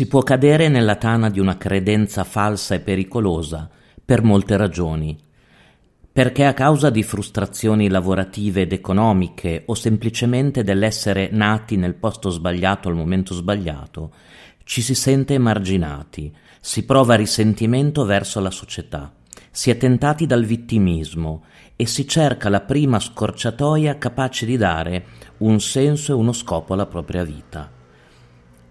Si può cadere nella tana di una credenza falsa e pericolosa per molte ragioni. Perché a causa di frustrazioni lavorative ed economiche o semplicemente dell'essere nati nel posto sbagliato al momento sbagliato, ci si sente emarginati, si prova risentimento verso la società, si è tentati dal vittimismo e si cerca la prima scorciatoia capace di dare un senso e uno scopo alla propria vita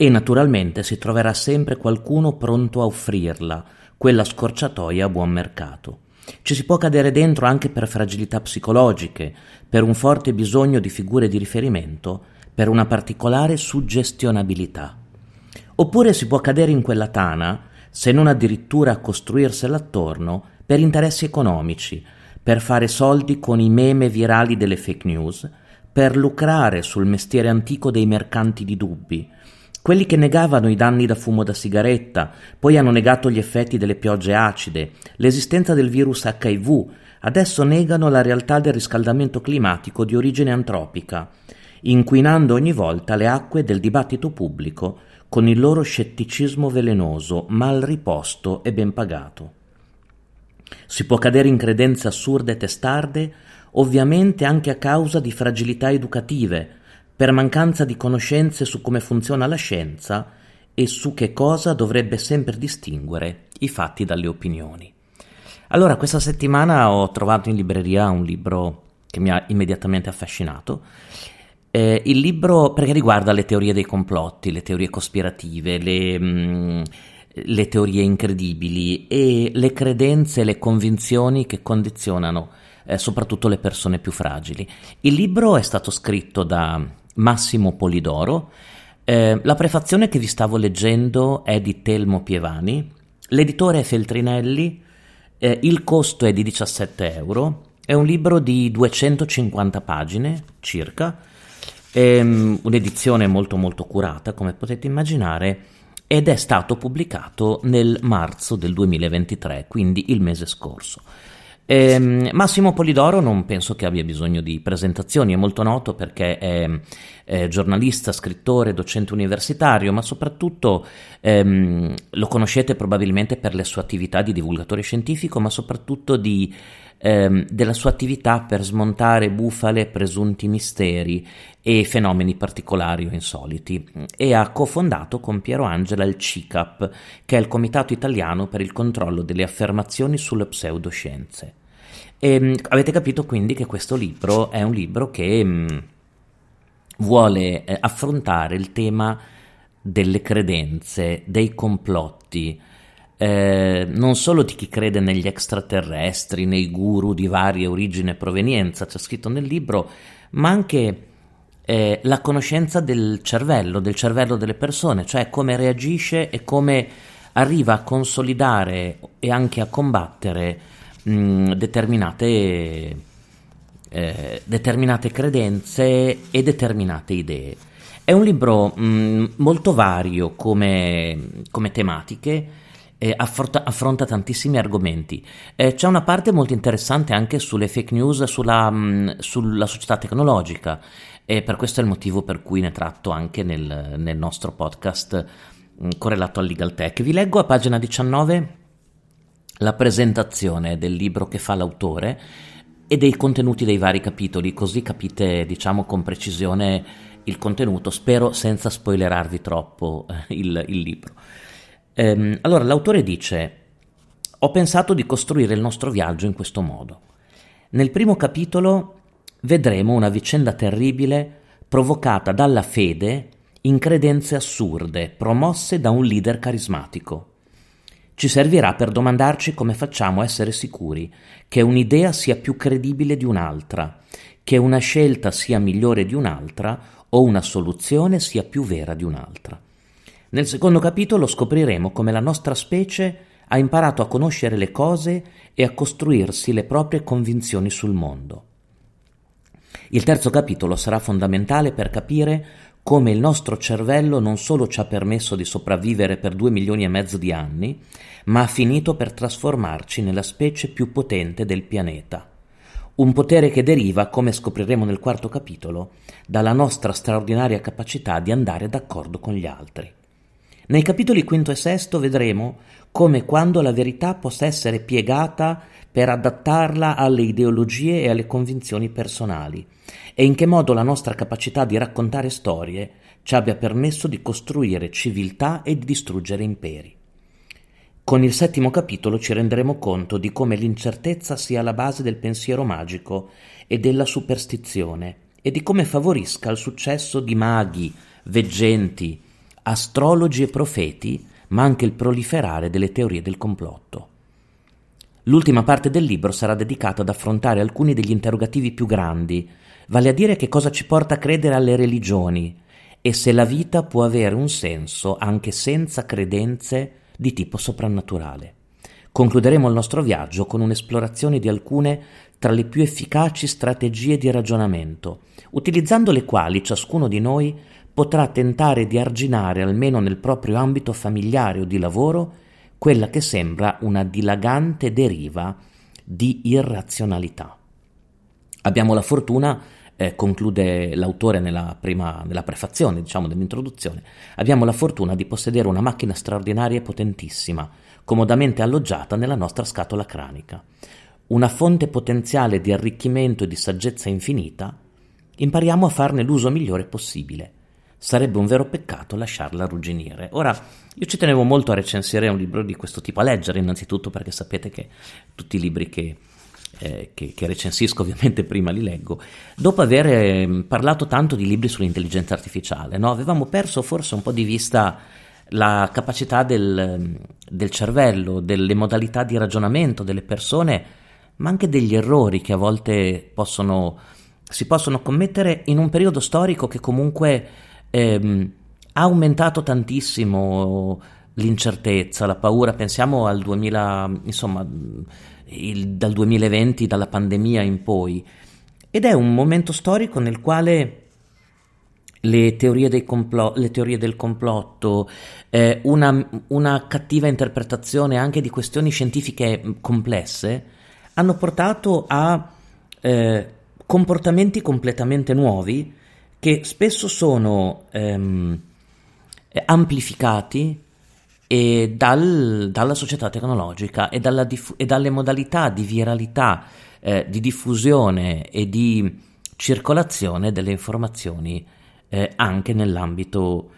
e naturalmente si troverà sempre qualcuno pronto a offrirla, quella scorciatoia a buon mercato. Ci si può cadere dentro anche per fragilità psicologiche, per un forte bisogno di figure di riferimento, per una particolare suggestionabilità. Oppure si può cadere in quella tana, se non addirittura costruirsela attorno, per interessi economici, per fare soldi con i meme virali delle fake news, per lucrare sul mestiere antico dei mercanti di dubbi, quelli che negavano i danni da fumo da sigaretta, poi hanno negato gli effetti delle piogge acide, l'esistenza del virus HIV, adesso negano la realtà del riscaldamento climatico di origine antropica, inquinando ogni volta le acque del dibattito pubblico con il loro scetticismo velenoso, mal riposto e ben pagato. Si può cadere in credenze assurde e testarde, ovviamente anche a causa di fragilità educative, per mancanza di conoscenze su come funziona la scienza e su che cosa dovrebbe sempre distinguere i fatti dalle opinioni. Allora, questa settimana ho trovato in libreria un libro che mi ha immediatamente affascinato. Eh, il libro perché riguarda le teorie dei complotti, le teorie cospirative, le, mh, mm, le teorie incredibili e le credenze e le convinzioni che condizionano eh, soprattutto le persone più fragili. Il libro è stato scritto da Massimo Polidoro. Eh, la prefazione che vi stavo leggendo è di Telmo Pievani, l'editore è Feltrinelli, eh, il costo è di 17 euro, è un libro di 250 pagine circa, è un'edizione molto molto curata come potete immaginare ed è stato pubblicato nel marzo del 2023, quindi il mese scorso. Eh, Massimo Polidoro non penso che abbia bisogno di presentazioni, è molto noto perché è, è giornalista, scrittore, docente universitario, ma soprattutto ehm, lo conoscete probabilmente per le sue attività di divulgatore scientifico, ma soprattutto di, ehm, della sua attività per smontare bufale, presunti misteri e fenomeni particolari o insoliti e ha cofondato con Piero Angela il CICAP, che è il Comitato Italiano per il controllo delle affermazioni sulle pseudoscienze. E, ehm, avete capito quindi che questo libro è un libro che mh, mm, vuole eh, affrontare il tema delle credenze, dei complotti, eh, non solo di chi crede negli extraterrestri, nei guru di varia origine e provenienza, c'è scritto nel libro, ma anche eh, la conoscenza del cervello, del cervello delle persone, cioè come reagisce e come arriva a consolidare e anche a combattere mm, determinate, eh, determinate credenze e determinate idee. È un libro mh, mm, molto vario come, come tematiche, eh, affronta, affronta, tantissimi argomenti. Eh, c'è una parte molto interessante anche sulle fake news, sulla, mh, mm, sulla società tecnologica e per questo è il motivo per cui ne tratto anche nel, nel nostro podcast mh, correlato al Legal Tech. Vi leggo a pagina 19 la presentazione del libro che fa l'autore e dei contenuti dei vari capitoli, così capite, diciamo, con precisione il contenuto, spero senza spoilerarvi troppo eh, il, il, libro. Ehm, allora, l'autore dice, ho pensato di costruire il nostro viaggio in questo modo. Nel primo capitolo vedremo una vicenda terribile provocata dalla fede in credenze assurde promosse da un leader carismatico. Ci servirà per domandarci come facciamo a essere sicuri che un'idea sia più credibile di un'altra, che una scelta sia migliore di un'altra o una soluzione sia più vera di un'altra. Nel secondo capitolo scopriremo come la nostra specie ha imparato a conoscere le cose e a costruirsi le proprie convinzioni sul mondo. Il terzo capitolo sarà fondamentale per capire come il nostro cervello non solo ci ha permesso di sopravvivere per due milioni e mezzo di anni, ma ha finito per trasformarci nella specie più potente del pianeta. Un potere che deriva, come scopriremo nel quarto capitolo, dalla nostra straordinaria capacità di andare d'accordo con gli altri. Nei capitoli quinto e sesto vedremo come quando la verità possa essere piegata per adattarla alle ideologie e alle convinzioni personali e in che modo la nostra capacità di raccontare storie ci abbia permesso di costruire civiltà e di distruggere imperi. Con il settimo capitolo ci renderemo conto di come l'incertezza sia la base del pensiero magico e della superstizione e di come favorisca il successo di maghi, veggenti, astrologi e profeti, ma anche il proliferare delle teorie del complotto. L'ultima parte del libro sarà dedicata ad affrontare alcuni degli interrogativi più grandi, vale a dire che cosa ci porta a credere alle religioni e se la vita può avere un senso anche senza credenze di tipo soprannaturale. Concluderemo il nostro viaggio con un'esplorazione di alcune tra le più efficaci strategie di ragionamento, utilizzando le quali ciascuno di noi potrà tentare di arginare, almeno nel proprio ambito familiare o di lavoro, quella che sembra una dilagante deriva di irrazionalità. Abbiamo la fortuna eh, conclude l'autore nella, prima, nella prefazione, diciamo, dell'introduzione, abbiamo la fortuna di possedere una macchina straordinaria e potentissima, comodamente alloggiata nella nostra scatola cranica. Una fonte potenziale di arricchimento e di saggezza infinita, impariamo a farne l'uso migliore possibile. Sarebbe un vero peccato lasciarla arrugginire. Ora, io ci tenevo molto a recensire un libro di questo tipo, a leggere innanzitutto perché sapete che tutti i libri che eh, che, che, recensisco ovviamente prima li leggo, dopo aver eh, parlato tanto di libri sull'intelligenza artificiale, no? avevamo perso forse un po' di vista la capacità del, del cervello, delle modalità di ragionamento delle persone, ma anche degli errori che a volte possono, si possono commettere in un periodo storico che comunque ehm, ha aumentato tantissimo l'incertezza, la paura, pensiamo al 2000, insomma, il, dal 2020, dalla pandemia in poi, ed è un momento storico nel quale le teorie, complo- le teorie del complotto, eh, una, una, cattiva interpretazione anche di questioni scientifiche complesse, hanno portato a eh, comportamenti completamente nuovi che spesso sono ehm, amplificati e dal, dalla società tecnologica e, diff- e, dalle modalità di viralità, eh, di diffusione e di circolazione delle informazioni eh, anche nell'ambito,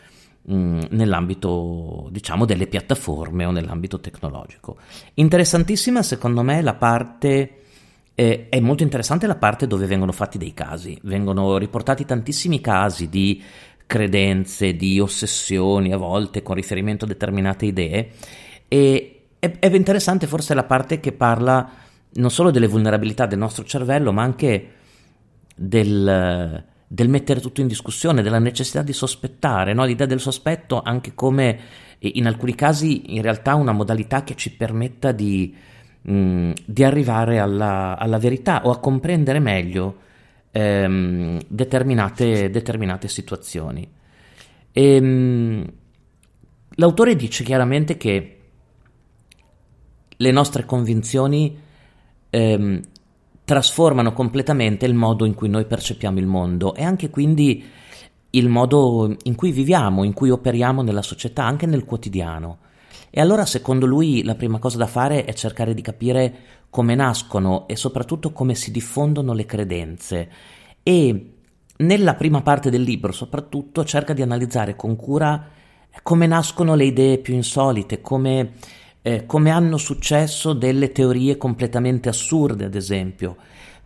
mh, mm, nell'ambito, diciamo, delle piattaforme o nell'ambito tecnologico. Interessantissima secondo me la parte eh, è molto interessante la parte dove vengono fatti dei casi, vengono riportati tantissimi casi di credenze, di ossessioni a volte con riferimento a determinate idee e è, è interessante forse la parte che parla non solo delle vulnerabilità del nostro cervello ma anche del, del mettere tutto in discussione, della necessità di sospettare, no? l'idea del sospetto anche come in alcuni casi in realtà una modalità che ci permetta di, mm, di arrivare alla, alla, verità o a comprendere meglio ehm, determinate, determinate, situazioni. E, ehm, l'autore dice chiaramente che le nostre convinzioni ehm, trasformano completamente il modo in cui noi percepiamo il mondo e anche quindi il modo in cui viviamo, in cui operiamo nella società, anche nel quotidiano. E allora, secondo lui, la prima cosa da fare è cercare di capire come nascono e soprattutto come si diffondono le credenze. E nella prima parte del libro, soprattutto, cerca di analizzare con cura come nascono le idee più insolite, come, eh, come hanno successo delle teorie completamente assurde, ad esempio,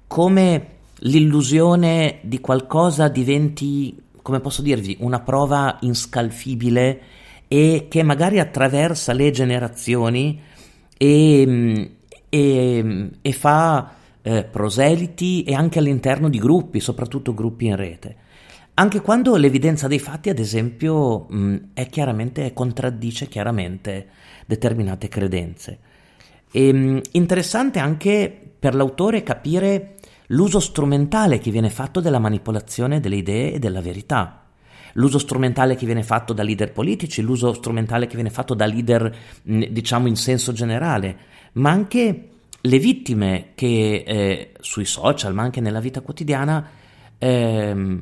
come l'illusione di qualcosa diventi, come posso dirvi, una prova inscalfibile e che magari attraversa le generazioni e, e, e fa eh, proseliti e anche all'interno di gruppi, soprattutto gruppi in rete. Anche quando l'evidenza dei fatti, ad esempio, mh, è chiaramente, contraddice chiaramente determinate credenze. E, mh, interessante anche per l'autore capire l'uso strumentale che viene fatto della manipolazione delle idee e della verità l'uso strumentale che viene fatto da leader politici, l'uso strumentale che viene fatto da leader, diciamo in senso generale, ma anche le vittime che eh, sui social, ma anche nella vita quotidiana, eh,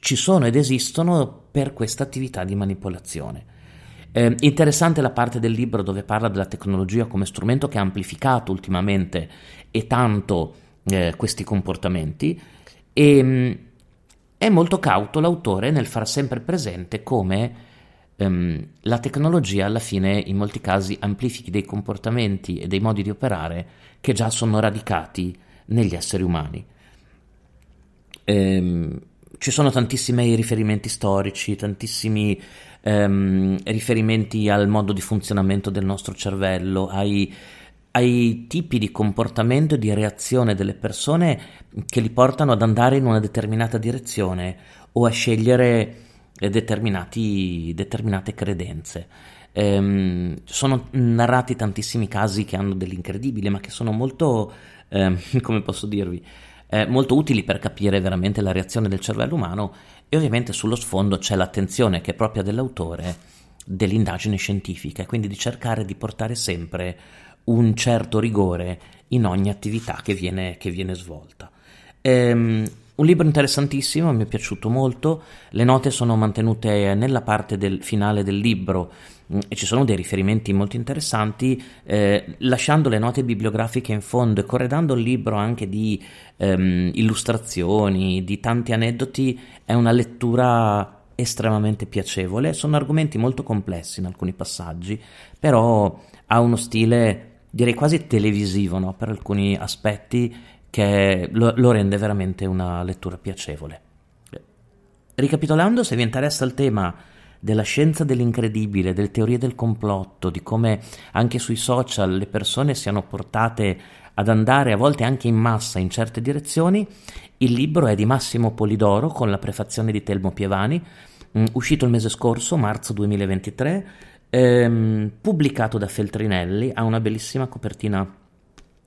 ci sono ed esistono per questa attività di manipolazione. Eh, interessante la parte del libro dove parla della tecnologia come strumento che ha amplificato ultimamente e tanto eh, questi comportamenti e mh, mm, è molto cauto l'autore nel far sempre presente come um, la tecnologia alla fine in molti casi amplifichi dei comportamenti e dei modi di operare che già sono radicati negli esseri umani. Um, ci sono tantissimi riferimenti storici, tantissimi um, riferimenti al modo di funzionamento del nostro cervello, ai, ai tipi di comportamento e di reazione delle persone che li portano ad andare in una determinata direzione o a scegliere determinate credenze. Ehm, sono narrati tantissimi casi che hanno dell'incredibile, ma che sono molto, ehm, come posso dirvi, eh, molto utili per capire veramente la reazione del cervello umano e ovviamente sullo sfondo c'è l'attenzione che è propria dell'autore dell'indagine scientifica, quindi di cercare di portare sempre un certo rigore in ogni attività che viene, che viene svolta. Ehm, un libro interessantissimo, mi è piaciuto molto, le note sono mantenute nella parte del finale del libro mm, e ci sono dei riferimenti molto interessanti, eh, lasciando le note bibliografiche in fondo e corredando il libro anche di ehm, illustrazioni, di tanti aneddoti, è una lettura estremamente piacevole. Sono argomenti molto complessi in alcuni passaggi, però ha uno stile direi quasi televisivo no? per alcuni aspetti che lo, lo rende veramente una lettura piacevole. Ricapitolando, se vi interessa il tema della scienza dell'incredibile, delle teorie del complotto, di come anche sui social le persone siano portate ad andare a volte anche in massa in certe direzioni, il libro è di Massimo Polidoro con la prefazione di Telmo Pievani, mh, uscito il mese scorso, marzo 2023, ehm, pubblicato da Feltrinelli, ha una bellissima copertina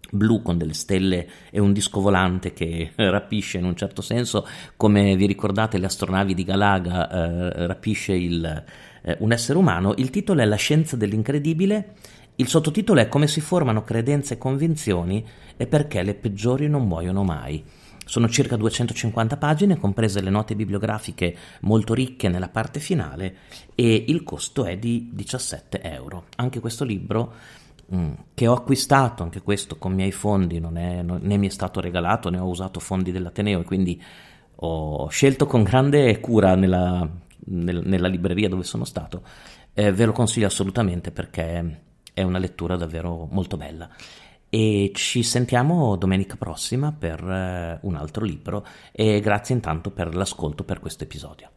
blu con delle stelle e un disco volante che rapisce in un certo senso, come vi ricordate le astronavi di Galaga eh, rapisce il, eh, un essere umano, il titolo è La scienza dell'incredibile, il sottotitolo è Come si formano credenze e convinzioni e perché le peggiori non muoiono mai. Sono circa 250 pagine, comprese le note bibliografiche molto ricche nella parte finale e il costo è di 17 euro. Anche questo libro Mm. che ho acquistato anche questo con miei fondi, non è, non, né mi è stato regalato né ho usato fondi dell'Ateneo e quindi ho scelto con grande cura nella, nel, nella libreria dove sono stato. Eh, ve lo consiglio assolutamente perché è una lettura davvero molto bella. E ci sentiamo domenica prossima per eh, un altro libro e grazie intanto per l'ascolto per questo episodio.